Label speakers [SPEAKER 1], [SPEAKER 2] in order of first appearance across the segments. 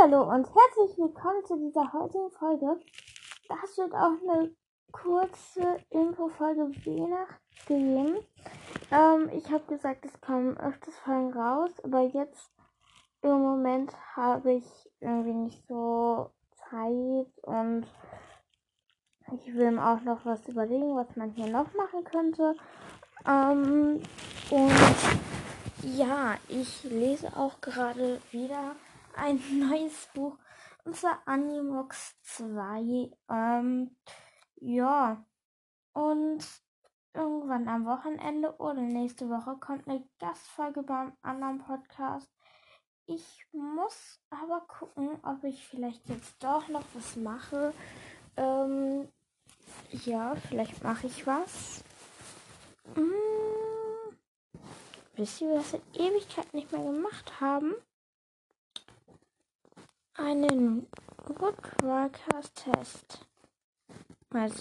[SPEAKER 1] Hallo und herzlich willkommen zu dieser heutigen Folge. Das wird auch eine kurze Infofolge Weihnachten. Ähm, ich habe gesagt, es kommen öfters Folgen raus, aber jetzt im Moment habe ich irgendwie nicht so Zeit und ich will mir auch noch was überlegen, was man hier noch machen könnte. Ähm, und ja, ich lese auch gerade wieder ein neues Buch. Und zwar Animox 2. Ähm, ja. Und irgendwann am Wochenende oder nächste Woche kommt eine Gastfolge beim anderen Podcast. Ich muss aber gucken, ob ich vielleicht jetzt doch noch was mache. Ähm, ja, vielleicht mache ich was. Hm. Wisst ihr, wir seit Ewigkeit nicht mehr gemacht haben? Einen Rückwärkers-Test. Mal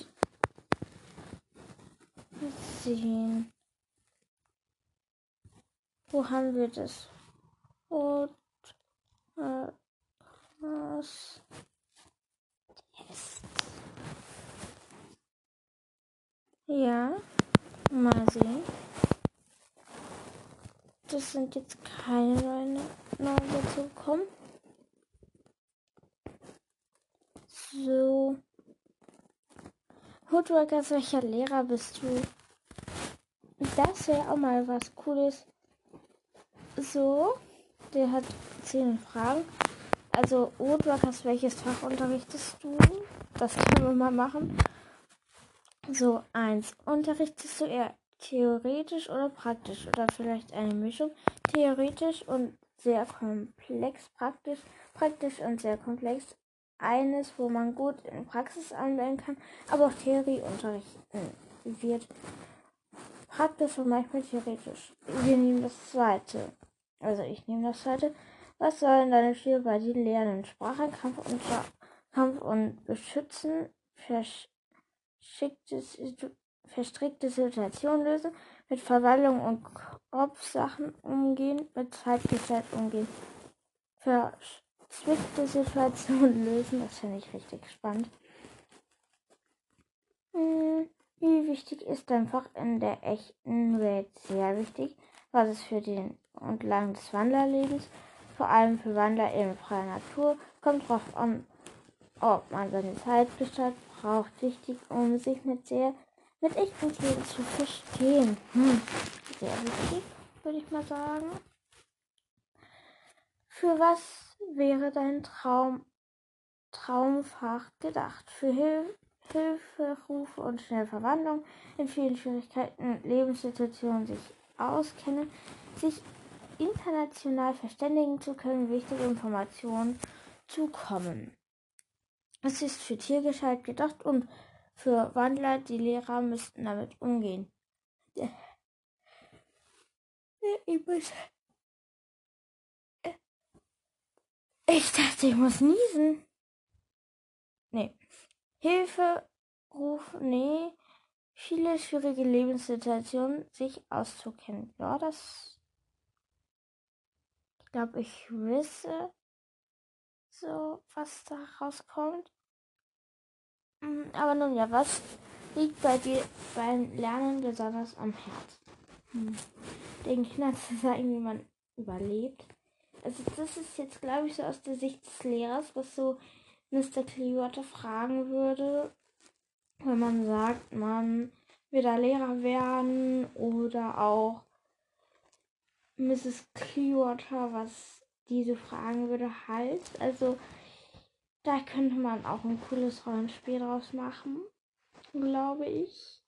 [SPEAKER 1] sehen. Wo haben wir das? Rückwärkers Test. Ja, mal sehen. Das sind jetzt keine neuen dazu gekommen. So. Hoodworkers, welcher Lehrer bist du? Das wäre auch mal was Cooles. So. Der hat zehn Fragen. Also, Woodworkers, welches Fach unterrichtest du? Das können wir mal machen. So, eins. Unterrichtest du eher theoretisch oder praktisch? Oder vielleicht eine Mischung? Theoretisch und sehr komplex, praktisch, praktisch und sehr komplex eines, wo man gut in Praxis anwenden kann, aber auch Theorie unterrichten wird. Praktisch und manchmal theoretisch. Wir nehmen das zweite. Also ich nehme das zweite. Was sollen deine Schüler bei dir lernen? Sprache, Kampf und, Kampf und Beschützen, verstrickte Situationen lösen, mit Verwaltung und Kopfsachen umgehen, mit Zeitgestalt umgehen. Versch verzwickte Situation lösen. Das finde ich richtig spannend. Hm, wie wichtig ist einfach in der echten Welt? Sehr wichtig. Was ist für den und lang des Wandlerlebens? Vor allem für Wandler in freier Natur. Kommt drauf an, ob man seine Zeit gestaltet braucht. Wichtig, um sich mit sehr mit echten Tieren zu verstehen. Hm. Sehr wichtig, würde ich mal sagen. Für was wäre dein Traum, Traumfach gedacht. Für Hil Hilferufe und schnelle Verwandlung in vielen Schwierigkeiten, Lebenssituationen sich auskennen, sich international verständigen zu können, wichtige Informationen zu kommen. Es ist für Tiergestalt gedacht und für Wandler, die Lehrer müssten damit umgehen. Ich muss Ich dachte, ich muss niesen. Nee. Hilfe, Ruf, nee. Viele schwierige Lebenssituationen sich auszukennen. Ja, das. Ich glaube, ich wisse so, was da rauskommt. Hm, aber nun ja, was liegt bei dir beim Lernen besonders am Herzen? Hm. Den Kindern zu sagen, wie man überlebt also das ist jetzt, glaube ich, so aus der Sicht des Lehrers, was so Mr. Clearwater fragen würde, wenn man sagt, man will da Lehrer werden oder auch Mrs. Clearwater, was diese fragen würde, heißt. Also da könnte man auch ein cooles Rollenspiel draus machen, glaube ich.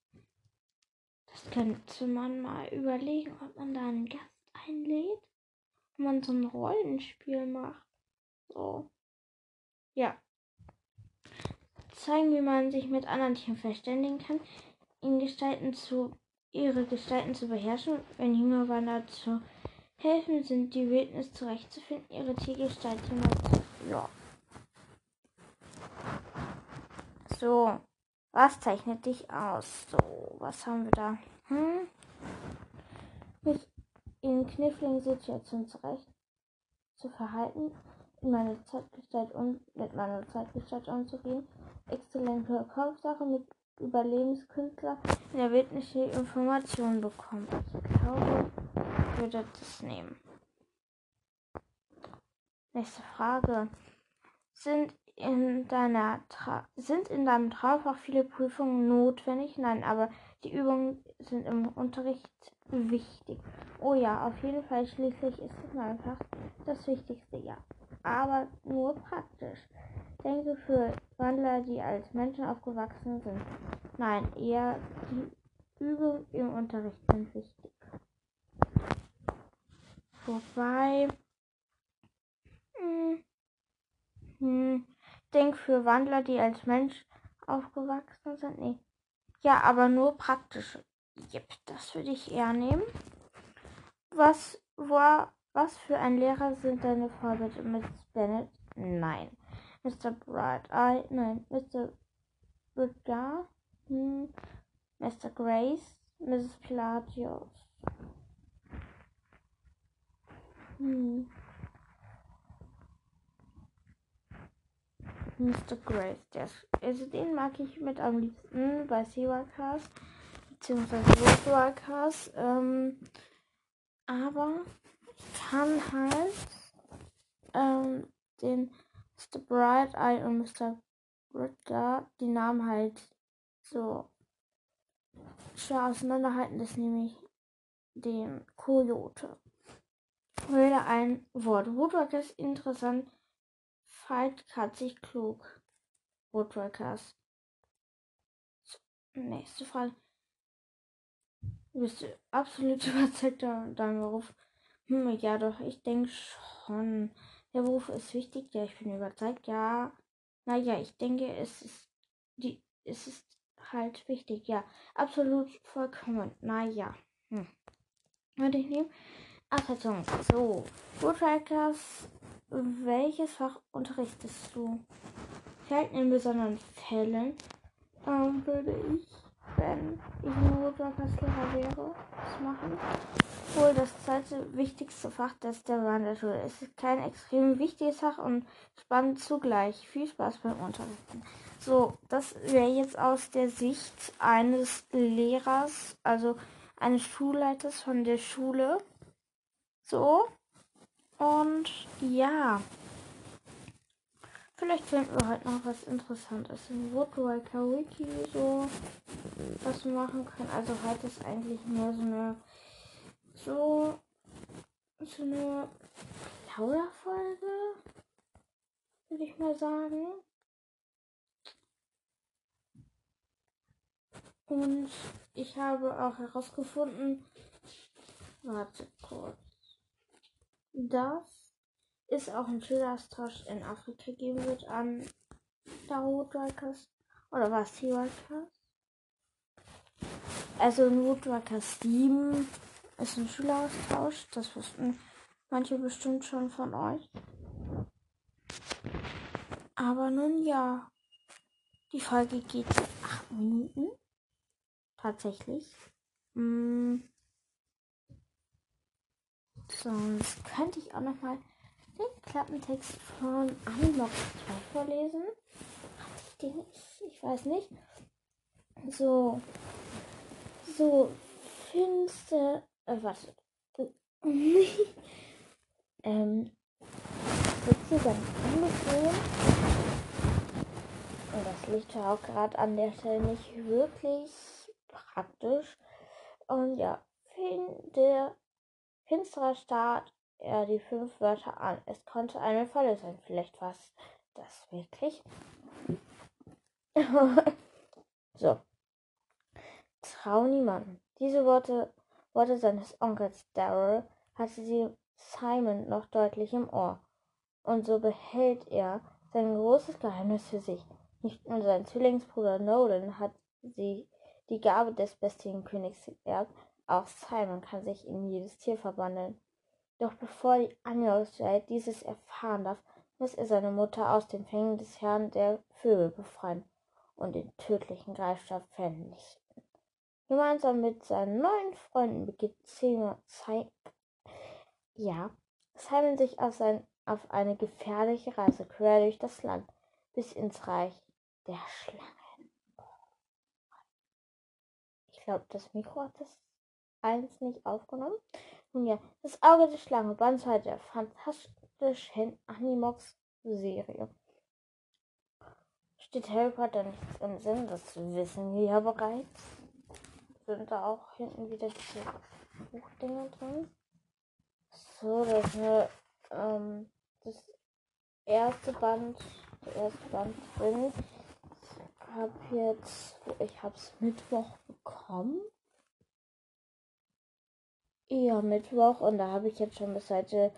[SPEAKER 1] Das könnte man mal überlegen, ob man da einen Gast einlädt wenn man so ein Rollenspiel macht. So. Ja. Zeigen, wie man sich mit anderen Tieren verständigen kann, ihnen Gestalten zu, ihre Gestalten zu beherrschen, wenn junge Wanderer zu helfen sind, die Wildnis zurechtzufinden, ihre Tiergestalt zu ja. So, was zeichnet dich aus? So, was haben wir da? Hm? Mich in kniffligen Situationen zurecht zu verhalten, in meiner Zeitgestalt und mit meiner Zeitgestalt umzugehen. Exzellente Kopfsache mit Überlebenskünstler in der Wildnis Informationen bekommen. Ich glaube, ich würde das nehmen. Nächste Frage. Sind in deiner Tra sind in deinem Traumfach viele Prüfungen notwendig? Nein, aber die Übungen sind im Unterricht wichtig. Oh ja, auf jeden Fall. Schließlich ist es einfach das Wichtigste, ja. Aber nur praktisch. Denke für Wandler, die als Menschen aufgewachsen sind. Nein, eher die Übungen im Unterricht sind wichtig. Wobei hm. Hm. Denk für Wandler, die als Mensch aufgewachsen sind. Nee. Ja, aber nur praktisch. Yep, das würde ich eher nehmen. Was war, was für ein Lehrer sind deine Vorbilder? Miss Bennett? Nein. Mr. Bright Eye? Nein. Mr. Bridgar? Hm. Mr. Grace? Mrs. Pelagios? Hm. Mr. Grace. Der, also den mag ich mit am liebsten bei Seawalkers beziehungsweise Woodwalkers. Ähm, aber ich kann halt ähm, den Mr. Bright Eye und Mr. Ritter die Namen halt so schwer auseinanderhalten. Das nehme ich den Coyote. Wähle ein Wort. Woodwalker ist interessant Faltkatzig klug. Woodworkers. Nächste Frage. Bist du absolut überzeugt deinem Beruf? Hm, ja, doch, ich denke schon. Der Beruf ist wichtig, ja, ich bin überzeugt, ja. Naja, ich denke, es ist die, es ist halt wichtig, ja. Absolut vollkommen. Naja. Hm. Würde ich nehmen. Absetzung. So. Woodworkers welches Fach unterrichtest du? Selten in besonderen Fällen ähm, würde ich, wenn ich nur Lehrer wäre, das machen. Wohl das zweite wichtigste Fach, das der Wanderschule. Es ist kein extrem wichtiges Fach und spannend zugleich. Viel Spaß beim Unterrichten. So, das wäre jetzt aus der Sicht eines Lehrers, also eines Schulleiters von der Schule. So, und ja. Vielleicht finden wir heute noch was Interessantes im Woodwalker Wiki, so was machen können. Also heute ist eigentlich nur so eine so so eine Plauderfolge, würde ich mal sagen. Und ich habe auch herausgefunden, warte kurz dass es auch einen Schüleraustausch in Afrika geben wird an Woodwalkers. Oder was Seawalkers? Also in Woodwalkers 7 ist ein Schüleraustausch. Das wussten manche bestimmt schon von euch. Aber nun ja. Die Folge geht 8 Minuten. Tatsächlich. Hm. Sonst könnte ich auch noch mal den Klappentext von Unlock 2 vorlesen. Hatte ich den? Ich weiß nicht. So. So. Finster. Äh, warte. ähm. Ganz angesehen. Und das Licht war auch gerade an der Stelle nicht wirklich praktisch. Und ja, finde finsterer starrt er die fünf Wörter an. Es konnte eine Falle sein. Vielleicht war es das wirklich. so. Trau niemanden. Diese Worte, Worte seines Onkels Daryl hatte sie Simon noch deutlich im Ohr. Und so behält er sein großes Geheimnis für sich. Nicht nur sein Zwillingsbruder Nolan hat sie die Gabe des bestigen Königs geerbt, auch Simon kann sich in jedes Tier verwandeln. Doch bevor die Angelswelt dieses erfahren darf, muss er seine Mutter aus den Fängen des Herrn der Vögel befreien und den tödlichen Greifstab vernichten. Gemeinsam mit seinen neuen Freunden begibt Simon, ja, Simon sich auf sein auf eine gefährliche Reise quer durch das Land bis ins Reich der Schlangen. Ich glaube, das Mikro hat das eins nicht aufgenommen. Nun ja, das Auge der Schlange, Band 2 der fantastischen Animox-Serie. Steht Harry Potter nichts im Sinn, das wissen wir ja bereits. Sind da auch hinten wieder diese Buchdinger drin? So, das ist eine, ähm, das erste Band, der erste Band drin. Ich habe jetzt, ich habe es Mittwoch bekommen. Ja, Mittwoch und da habe ich jetzt schon bis Seite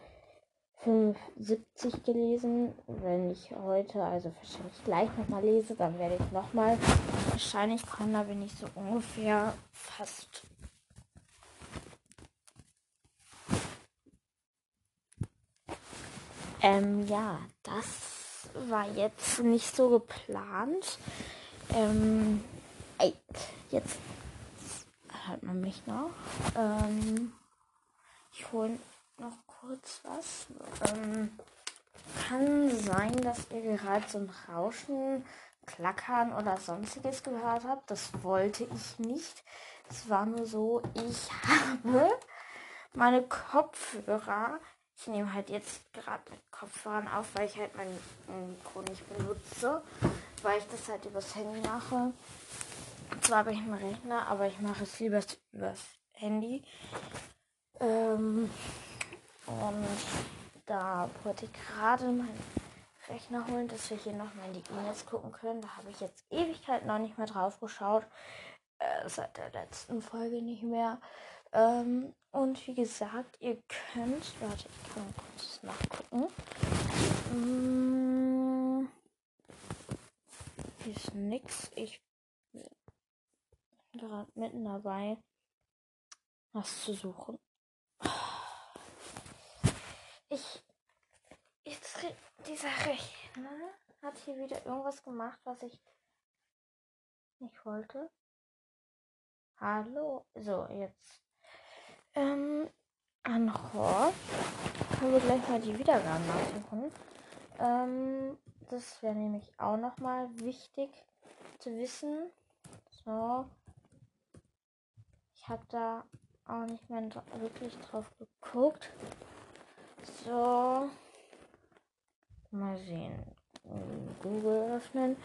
[SPEAKER 1] 75 gelesen. Wenn ich heute, also wahrscheinlich gleich nochmal lese, dann werde ich nochmal wahrscheinlich kommen, da bin ich so ungefähr fast. Ähm, ja, das war jetzt nicht so geplant. Ähm, ey, jetzt hört man mich noch. Ähm, ich hole noch kurz was. Ähm, kann sein, dass ihr gerade so ein Rauschen, Klackern oder sonstiges gehört habt. Das wollte ich nicht. Es war nur so, ich habe meine Kopfhörer. Ich nehme halt jetzt gerade mit Kopfhörern auf, weil ich halt mein Mikro nicht benutze, weil ich das halt übers Handy mache. Zwar habe ich einen Rechner, aber ich mache es lieber übers Handy. Ähm, und da wollte ich gerade meinen Rechner holen, dass wir hier nochmal in die E-Mails gucken können. Da habe ich jetzt Ewigkeit noch nicht mehr drauf geschaut. Äh, seit der letzten Folge nicht mehr. Ähm, und wie gesagt, ihr könnt. Warte, ich kann kurz nachgucken. Hm, hier ist nix. Ich bin gerade mitten dabei, was zu suchen. Ich. Jetzt. Dieser Rechner hat hier wieder irgendwas gemacht, was ich nicht wollte. Hallo. So, jetzt. Ähm. Anhor. Können wir gleich mal die Wiedergaben nachsuchen. Ähm. Das wäre nämlich auch nochmal wichtig zu wissen. So. Ich habe da auch nicht mehr wirklich drauf geguckt. So. Mal sehen. Google öffnen.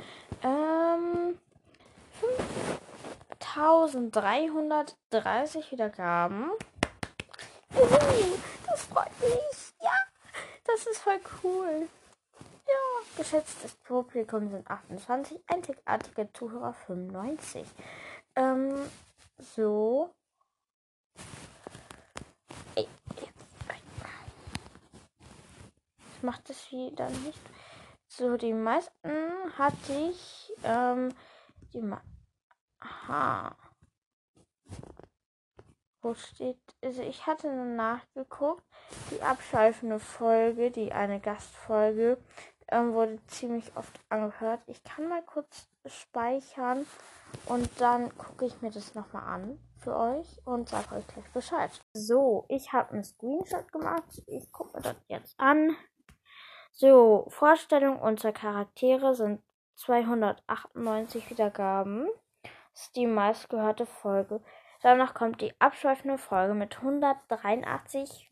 [SPEAKER 1] Ähm. 5330 Wiedergaben. Das freut mich. Ja, das ist voll cool. Ja, geschätztes Publikum sind 28, einzigartige Zuhörer 95. Ähm, so. Macht es wieder nicht. So, die meisten hatte ich, ähm, die Ma Aha. Wo steht, also ich hatte nachgeguckt, die abschweifende Folge, die eine Gastfolge, ähm, wurde ziemlich oft angehört. Ich kann mal kurz speichern und dann gucke ich mir das nochmal an für euch und sage euch gleich Bescheid. So, ich habe einen Screenshot gemacht. Ich gucke mir das jetzt an. So, Vorstellung unserer Charaktere sind 298 Wiedergaben. Das ist die meistgehörte Folge. Danach kommt die abschweifende Folge mit 183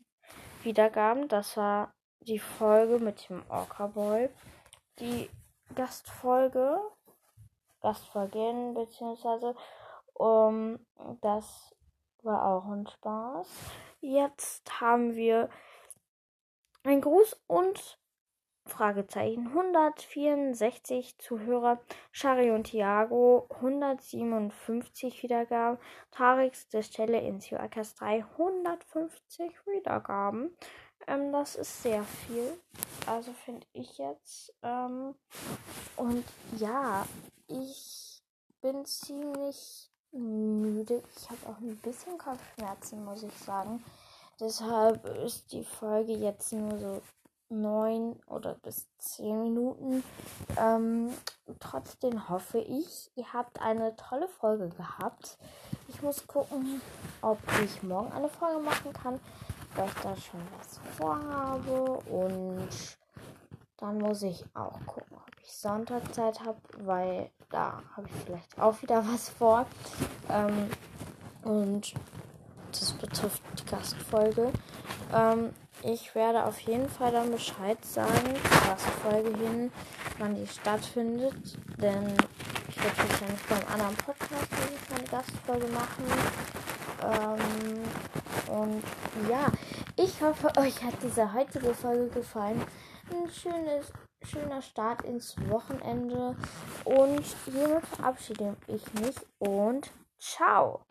[SPEAKER 1] Wiedergaben. Das war die Folge mit dem Orca Boy. Die Gastfolge, Gastfolgen beziehungsweise, um, das war auch ein Spaß. Jetzt haben wir ein Gruß und Fragezeichen 164 Zuhörer, Shari und Thiago 157 Wiedergaben, Tarix der Stelle in Akas 3 150 Wiedergaben. Ähm, das ist sehr viel. Also finde ich jetzt. Ähm, und ja, ich bin ziemlich müde. Ich habe auch ein bisschen Kopfschmerzen, muss ich sagen. Deshalb ist die Folge jetzt nur so neun oder bis zehn Minuten. Ähm, trotzdem hoffe ich, ihr habt eine tolle Folge gehabt. Ich muss gucken, ob ich morgen eine Folge machen kann.
[SPEAKER 2] weil ich da schon was vorhabe und dann muss ich auch gucken, ob ich Sonntag Zeit habe, weil da habe ich vielleicht auch wieder was vor. Ähm, und das betrifft die Gastfolge. Ähm, ich werde auf jeden Fall dann Bescheid sagen, zur Gastfolge hin, wann die stattfindet. Denn ich werde wahrscheinlich beim anderen Podcast eine Gastfolge machen. Ähm, und ja, ich hoffe, euch hat diese heutige Folge gefallen. Ein schönes, schöner Start ins Wochenende. Und hiermit verabschiede ich mich und ciao.